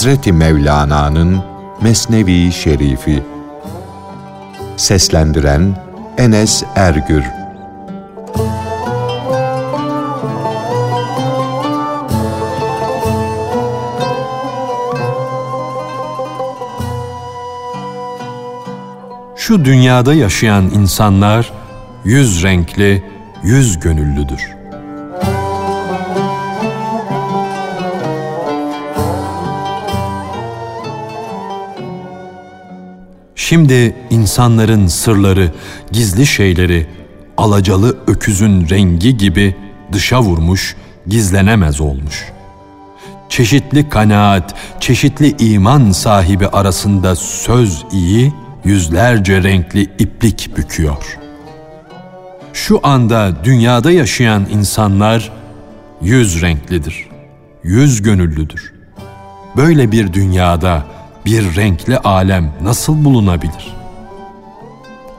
Hazreti Mevlana'nın Mesnevi Şerifi Seslendiren Enes Ergür Şu dünyada yaşayan insanlar yüz renkli, yüz gönüllüdür. Şimdi insanların sırları, gizli şeyleri, alacalı öküzün rengi gibi dışa vurmuş, gizlenemez olmuş. Çeşitli kanaat, çeşitli iman sahibi arasında söz iyi, yüzlerce renkli iplik büküyor. Şu anda dünyada yaşayan insanlar yüz renklidir, yüz gönüllüdür. Böyle bir dünyada bir renkli alem nasıl bulunabilir?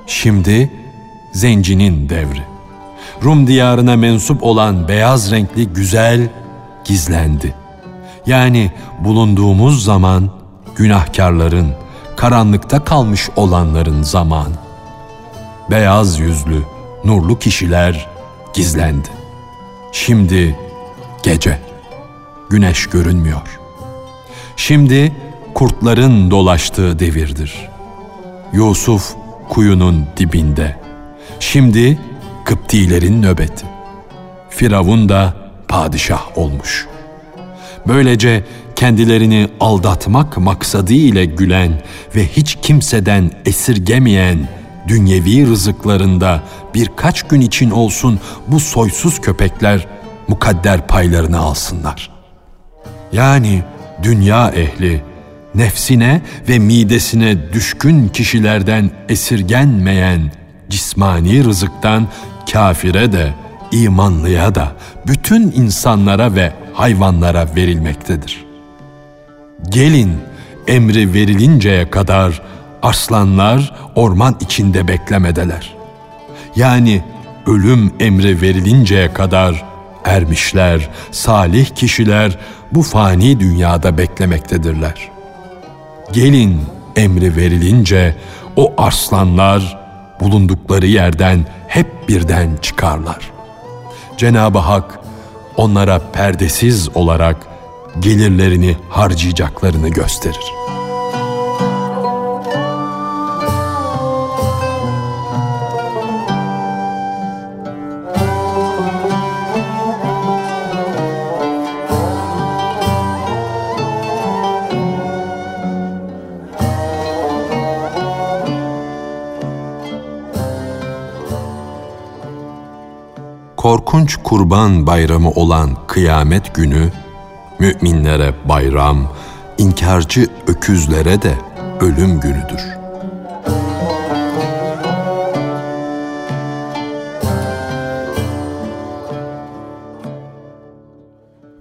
Şimdi zencinin devri. Rum diyarına mensup olan beyaz renkli güzel gizlendi. Yani bulunduğumuz zaman günahkarların, karanlıkta kalmış olanların zamanı. Beyaz yüzlü, nurlu kişiler gizlendi. Şimdi gece, güneş görünmüyor. Şimdi kurtların dolaştığı devirdir. Yusuf kuyunun dibinde. Şimdi Kıptilerin nöbeti. Firavun da padişah olmuş. Böylece kendilerini aldatmak maksadı ile gülen ve hiç kimseden esirgemeyen dünyevi rızıklarında birkaç gün için olsun bu soysuz köpekler mukadder paylarını alsınlar. Yani dünya ehli nefsine ve midesine düşkün kişilerden esirgenmeyen cismani rızıktan kafire de imanlıya da bütün insanlara ve hayvanlara verilmektedir. Gelin emri verilinceye kadar arslanlar orman içinde beklemedeler. Yani ölüm emri verilinceye kadar ermişler, salih kişiler bu fani dünyada beklemektedirler. Gelin emri verilince o arslanlar bulundukları yerden hep birden çıkarlar. Cenab-ı Hak onlara perdesiz olarak gelirlerini harcayacaklarını gösterir. Korkunç kurban bayramı olan kıyamet günü müminlere bayram, inkarcı öküzlere de ölüm günüdür.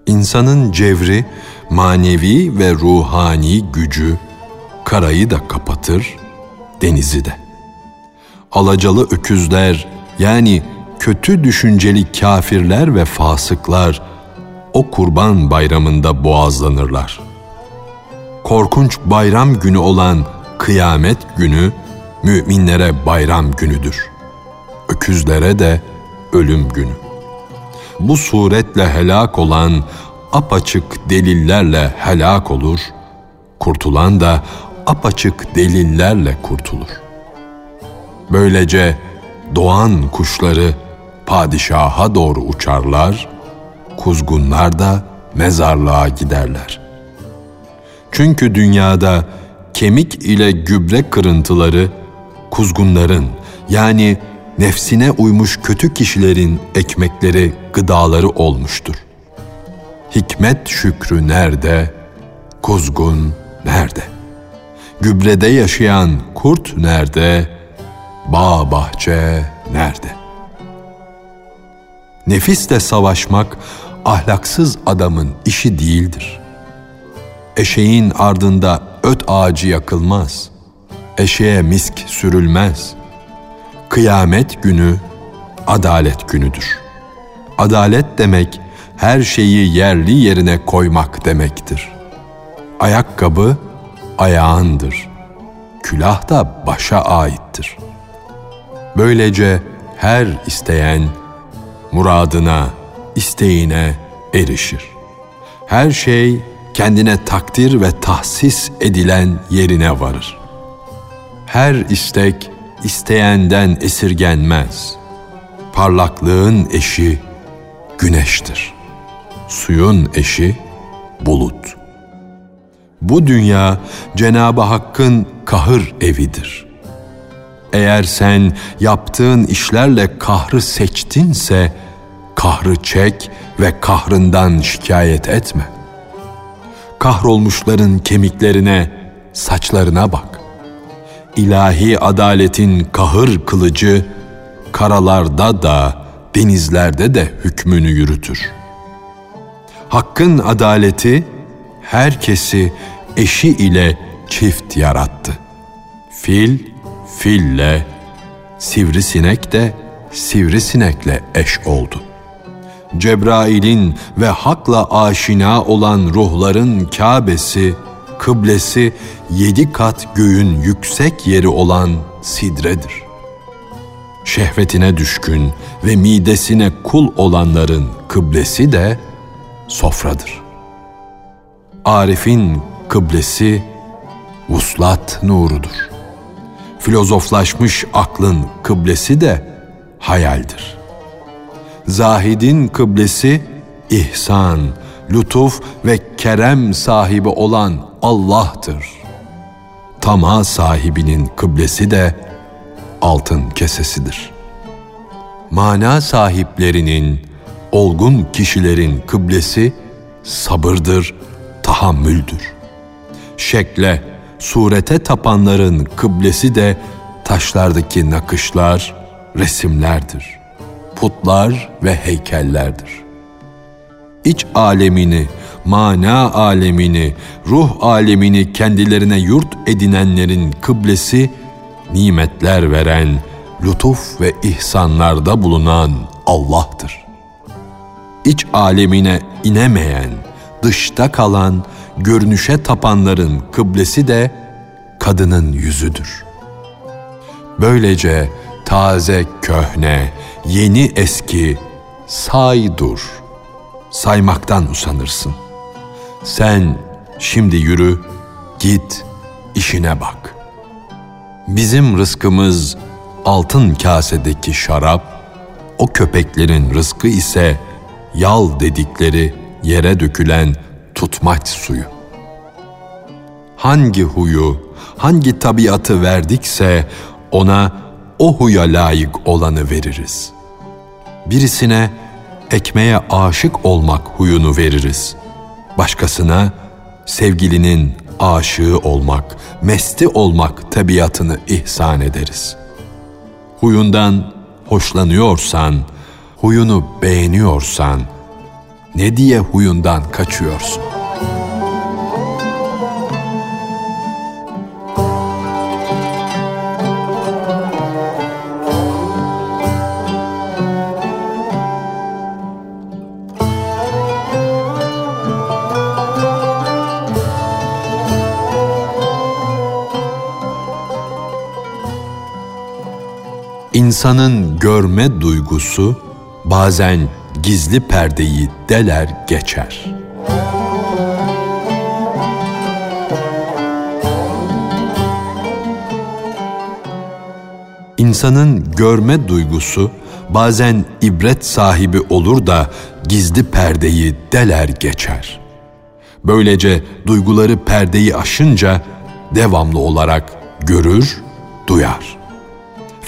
İnsanın cevri, manevi ve ruhani gücü karayı da kapatır, denizi de. Alacalı öküzler yani kötü düşünceli kafirler ve fasıklar o kurban bayramında boğazlanırlar. Korkunç bayram günü olan kıyamet günü müminlere bayram günüdür. Öküzlere de ölüm günü. Bu suretle helak olan apaçık delillerle helak olur, kurtulan da apaçık delillerle kurtulur. Böylece doğan kuşları padişaha doğru uçarlar, kuzgunlar da mezarlığa giderler. Çünkü dünyada kemik ile gübre kırıntıları kuzgunların yani nefsine uymuş kötü kişilerin ekmekleri, gıdaları olmuştur. Hikmet şükrü nerede? Kuzgun nerede? Gübrede yaşayan kurt nerede? Bağ bahçe nerede? Nefisle savaşmak ahlaksız adamın işi değildir. Eşeğin ardında öt ağacı yakılmaz. Eşeğe misk sürülmez. Kıyamet günü adalet günüdür. Adalet demek her şeyi yerli yerine koymak demektir. ayakkabı ayağındır. Külah da başa aittir. Böylece her isteyen muradına, isteğine erişir. Her şey kendine takdir ve tahsis edilen yerine varır. Her istek isteyenden esirgenmez. Parlaklığın eşi güneştir. Suyun eşi bulut. Bu dünya Cenab-ı Hakk'ın kahır evidir. Eğer sen yaptığın işlerle kahrı seçtinse, kahrı çek ve kahrından şikayet etme. Kahrolmuşların kemiklerine, saçlarına bak. İlahi adaletin kahır kılıcı, karalarda da, denizlerde de hükmünü yürütür. Hakkın adaleti, herkesi eşi ile çift yarattı. Fil, fille, sivrisinek de sivrisinekle eş oldu. Cebrail'in ve hakla aşina olan ruhların Kâbesi, kıblesi yedi kat göğün yüksek yeri olan sidredir. Şehvetine düşkün ve midesine kul olanların kıblesi de sofradır. Arif'in kıblesi vuslat nurudur. Filozoflaşmış aklın kıblesi de hayaldir. Zahidin kıblesi ihsan, lütuf ve kerem sahibi olan Allah'tır. Tama sahibinin kıblesi de altın kesesidir. Mana sahiplerinin, olgun kişilerin kıblesi sabırdır, tahammüldür. Şekle, surete tapanların kıblesi de taşlardaki nakışlar, resimlerdir. Putlar ve heykellerdir. İç alemini, mana alemini, ruh alemini kendilerine yurt edinenlerin kıblesi, nimetler veren, lütuf ve ihsanlarda bulunan Allah'tır. İç alemine inemeyen, dışta kalan, görünüşe tapanların kıblesi de kadının yüzüdür. Böylece taze köhne, yeni eski say dur. Saymaktan usanırsın. Sen şimdi yürü, git, işine bak. Bizim rızkımız altın kasedeki şarap, o köpeklerin rızkı ise yal dedikleri yere dökülen tutmaç suyu. Hangi huyu, hangi tabiatı verdikse ona o huya layık olanı veririz. Birisine ekmeğe aşık olmak huyunu veririz. Başkasına sevgilinin aşığı olmak, mesti olmak tabiatını ihsan ederiz. Huyundan hoşlanıyorsan, huyunu beğeniyorsan, ne diye huyundan kaçıyorsun? İnsanın görme duygusu bazen gizli perdeyi deler geçer. İnsanın görme duygusu bazen ibret sahibi olur da gizli perdeyi deler geçer. Böylece duyguları perdeyi aşınca devamlı olarak görür, duyar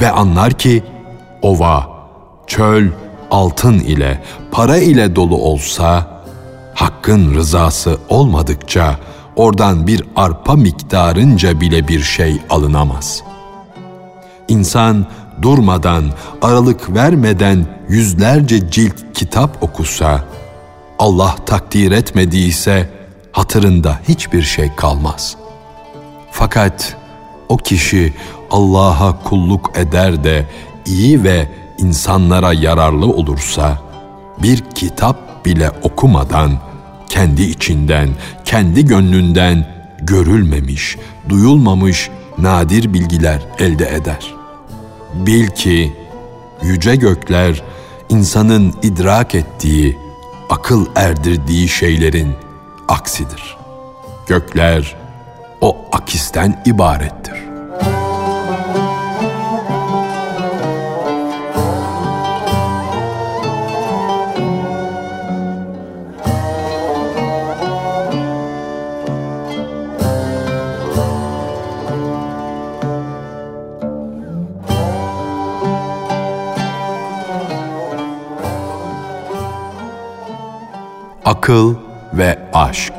ve anlar ki ova, çöl, altın ile, para ile dolu olsa, Hakk'ın rızası olmadıkça oradan bir arpa miktarınca bile bir şey alınamaz. İnsan durmadan, aralık vermeden yüzlerce cilt kitap okusa, Allah takdir etmediyse hatırında hiçbir şey kalmaz. Fakat o kişi Allah'a kulluk eder de iyi ve insanlara yararlı olursa, bir kitap bile okumadan kendi içinden, kendi gönlünden görülmemiş, duyulmamış nadir bilgiler elde eder. Bil ki yüce gökler insanın idrak ettiği, akıl erdirdiği şeylerin aksidir. Gökler o akisten ibarettir. Akıl ve aşk.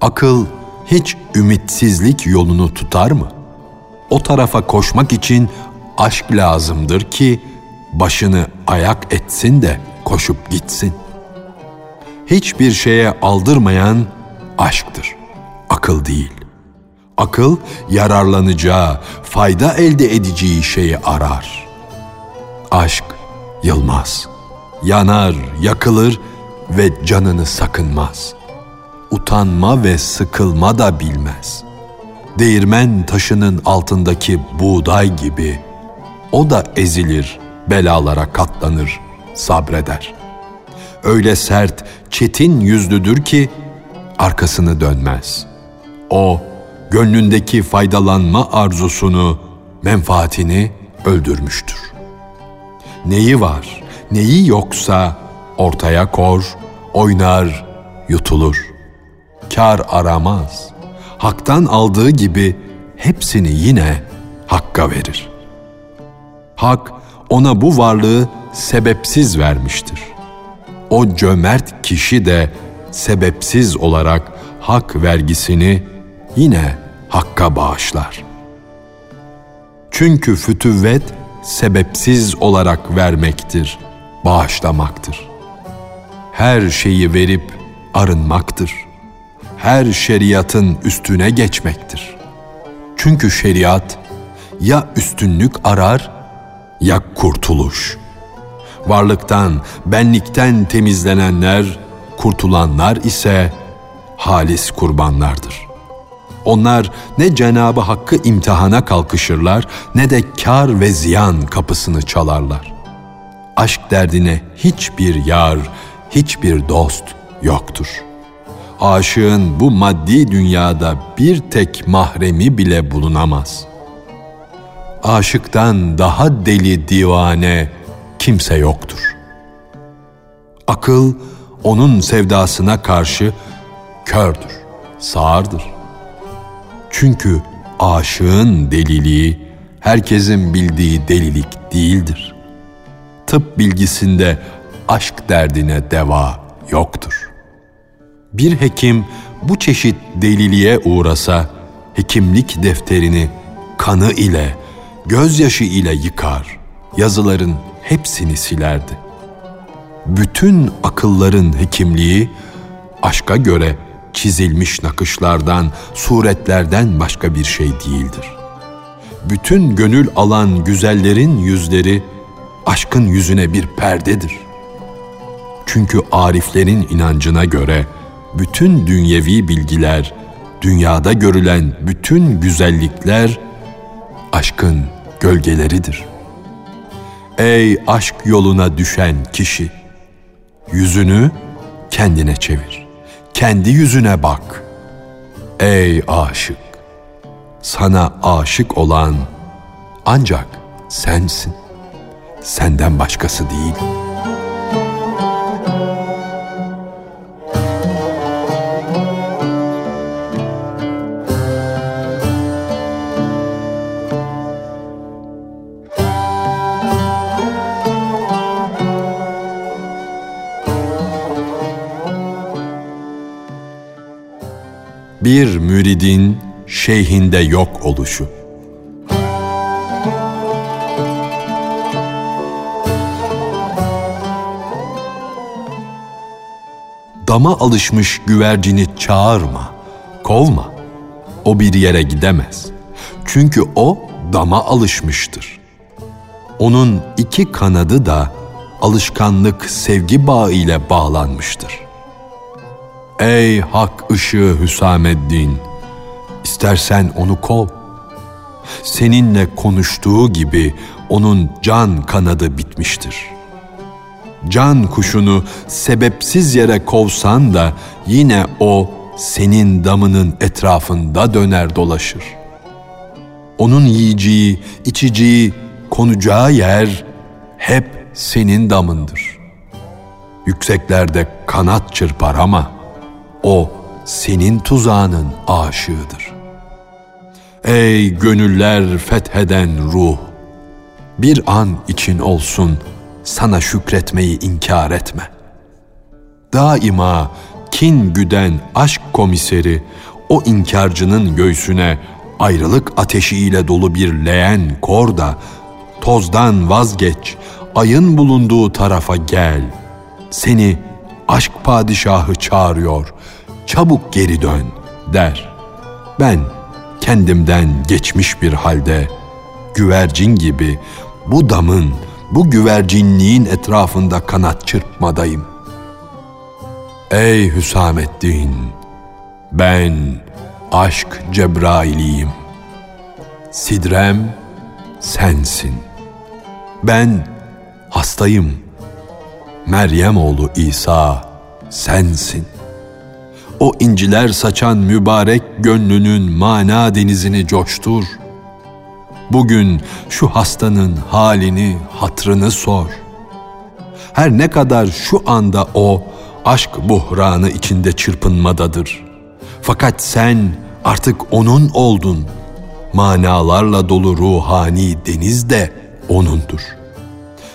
Akıl hiç ümitsizlik yolunu tutar mı? O tarafa koşmak için aşk lazımdır ki başını ayak etsin de koşup gitsin. Hiçbir şeye aldırmayan aşktır, akıl değil. Akıl yararlanacağı, fayda elde edeceği şeyi arar. Aşk yılmaz, yanar, yakılır ve canını sakınmaz. Utanma ve sıkılma da bilmez. Değirmen taşının altındaki buğday gibi o da ezilir, belalara katlanır, sabreder. Öyle sert, çetin yüzlüdür ki arkasını dönmez. O gönlündeki faydalanma arzusunu, menfaatini öldürmüştür. Neyi var, neyi yoksa ortaya kor, oynar, yutulur. Kar aramaz. Hak'tan aldığı gibi hepsini yine Hakk'a verir. Hak ona bu varlığı sebepsiz vermiştir. O cömert kişi de sebepsiz olarak hak vergisini yine Hakk'a bağışlar. Çünkü fütüvvet sebepsiz olarak vermektir, bağışlamaktır. Her şeyi verip arınmaktır. Her şeriatın üstüne geçmektir. Çünkü şeriat ya üstünlük arar ya kurtuluş. Varlıktan, benlikten temizlenenler, kurtulanlar ise halis kurbanlardır.'' Onlar ne Cenabı Hakk'ı imtihana kalkışırlar ne de kar ve ziyan kapısını çalarlar. Aşk derdine hiçbir yar, hiçbir dost yoktur. Aşığın bu maddi dünyada bir tek mahremi bile bulunamaz. Aşıktan daha deli divane kimse yoktur. Akıl onun sevdasına karşı kördür, sağırdır.'' Çünkü aşığın deliliği herkesin bildiği delilik değildir. Tıp bilgisinde aşk derdine deva yoktur. Bir hekim bu çeşit deliliğe uğrasa hekimlik defterini kanı ile, gözyaşı ile yıkar, yazıların hepsini silerdi. Bütün akılların hekimliği aşka göre çizilmiş nakışlardan, suretlerden başka bir şey değildir. Bütün gönül alan güzellerin yüzleri aşkın yüzüne bir perdedir. Çünkü ariflerin inancına göre bütün dünyevi bilgiler, dünyada görülen bütün güzellikler aşkın gölgeleridir. Ey aşk yoluna düşen kişi, yüzünü kendine çevir kendi yüzüne bak. Ey aşık! Sana aşık olan ancak sensin. Senden başkası değil.'' Bir müridin şeyhinde yok oluşu. Dama alışmış güvercini çağırma, kovma. O bir yere gidemez. Çünkü o dama alışmıştır. Onun iki kanadı da alışkanlık sevgi bağı ile bağlanmıştır. Ey hak ışığı Hüsameddin, istersen onu kov. Seninle konuştuğu gibi onun can kanadı bitmiştir. Can kuşunu sebepsiz yere kovsan da yine o senin damının etrafında döner dolaşır. Onun yiyeceği, içeceği, konacağı yer hep senin damındır. Yükseklerde kanat çırpar ama o senin tuzağının aşığıdır. Ey gönüller fetheden ruh! Bir an için olsun sana şükretmeyi inkar etme. Daima kin güden aşk komiseri o inkarcının göğsüne ayrılık ateşiyle dolu bir leğen kor da tozdan vazgeç, ayın bulunduğu tarafa gel. Seni aşk padişahı çağırıyor, çabuk geri dön der. Ben kendimden geçmiş bir halde güvercin gibi bu damın, bu güvercinliğin etrafında kanat çırpmadayım. Ey Hüsamettin, ben aşk Cebrailiyim. Sidrem sensin. Ben hastayım. Meryem oğlu İsa sensin. O inciler saçan mübarek gönlünün mana denizini coştur. Bugün şu hastanın halini, hatrını sor. Her ne kadar şu anda o aşk buhranı içinde çırpınmadadır. Fakat sen artık onun oldun. Manalarla dolu ruhani deniz de onundur.''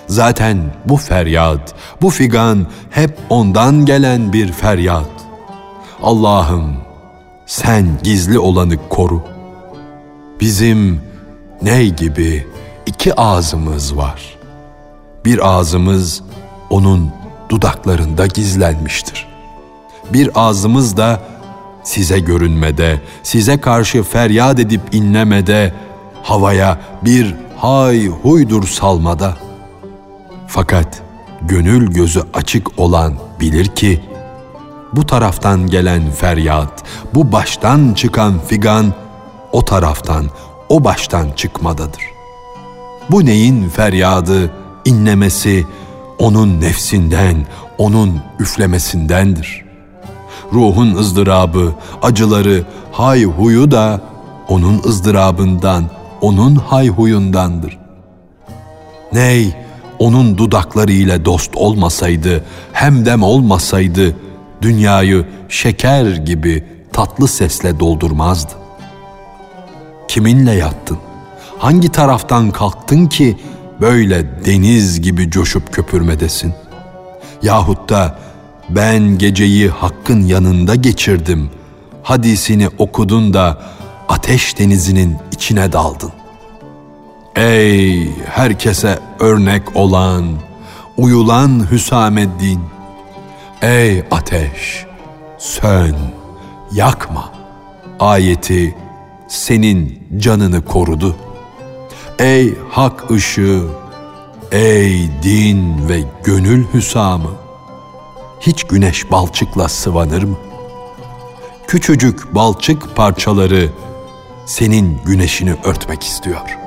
Zaten bu feryat, bu figan hep ondan gelen bir feryat. Allah'ım sen gizli olanı koru. Bizim ney gibi iki ağzımız var. Bir ağzımız onun dudaklarında gizlenmiştir. Bir ağzımız da size görünmede, size karşı feryat edip inlemede, havaya bir hay huydur salmada.'' Fakat gönül gözü açık olan bilir ki bu taraftan gelen feryat, bu baştan çıkan figan o taraftan, o baştan çıkmadadır. Bu neyin feryadı, inlemesi onun nefsinden, onun üflemesindendir. Ruhun ızdırabı, acıları, hay huyu da onun ızdırabından, onun hay huyundandır. Ney, onun dudakları ile dost olmasaydı, hemdem olmasaydı, dünyayı şeker gibi tatlı sesle doldurmazdı. Kiminle yattın? Hangi taraftan kalktın ki böyle deniz gibi coşup köpürmedesin? Yahut da ben geceyi hakkın yanında geçirdim. Hadisini okudun da ateş denizinin içine daldın. Ey herkese örnek olan, uyulan Hüsameddin! Ey ateş, sön, yakma. Ayeti senin canını korudu. Ey hak ışığı, ey din ve gönül hüsamı! Hiç güneş balçıkla sıvanır mı? Küçücük balçık parçaları senin güneşini örtmek istiyor.''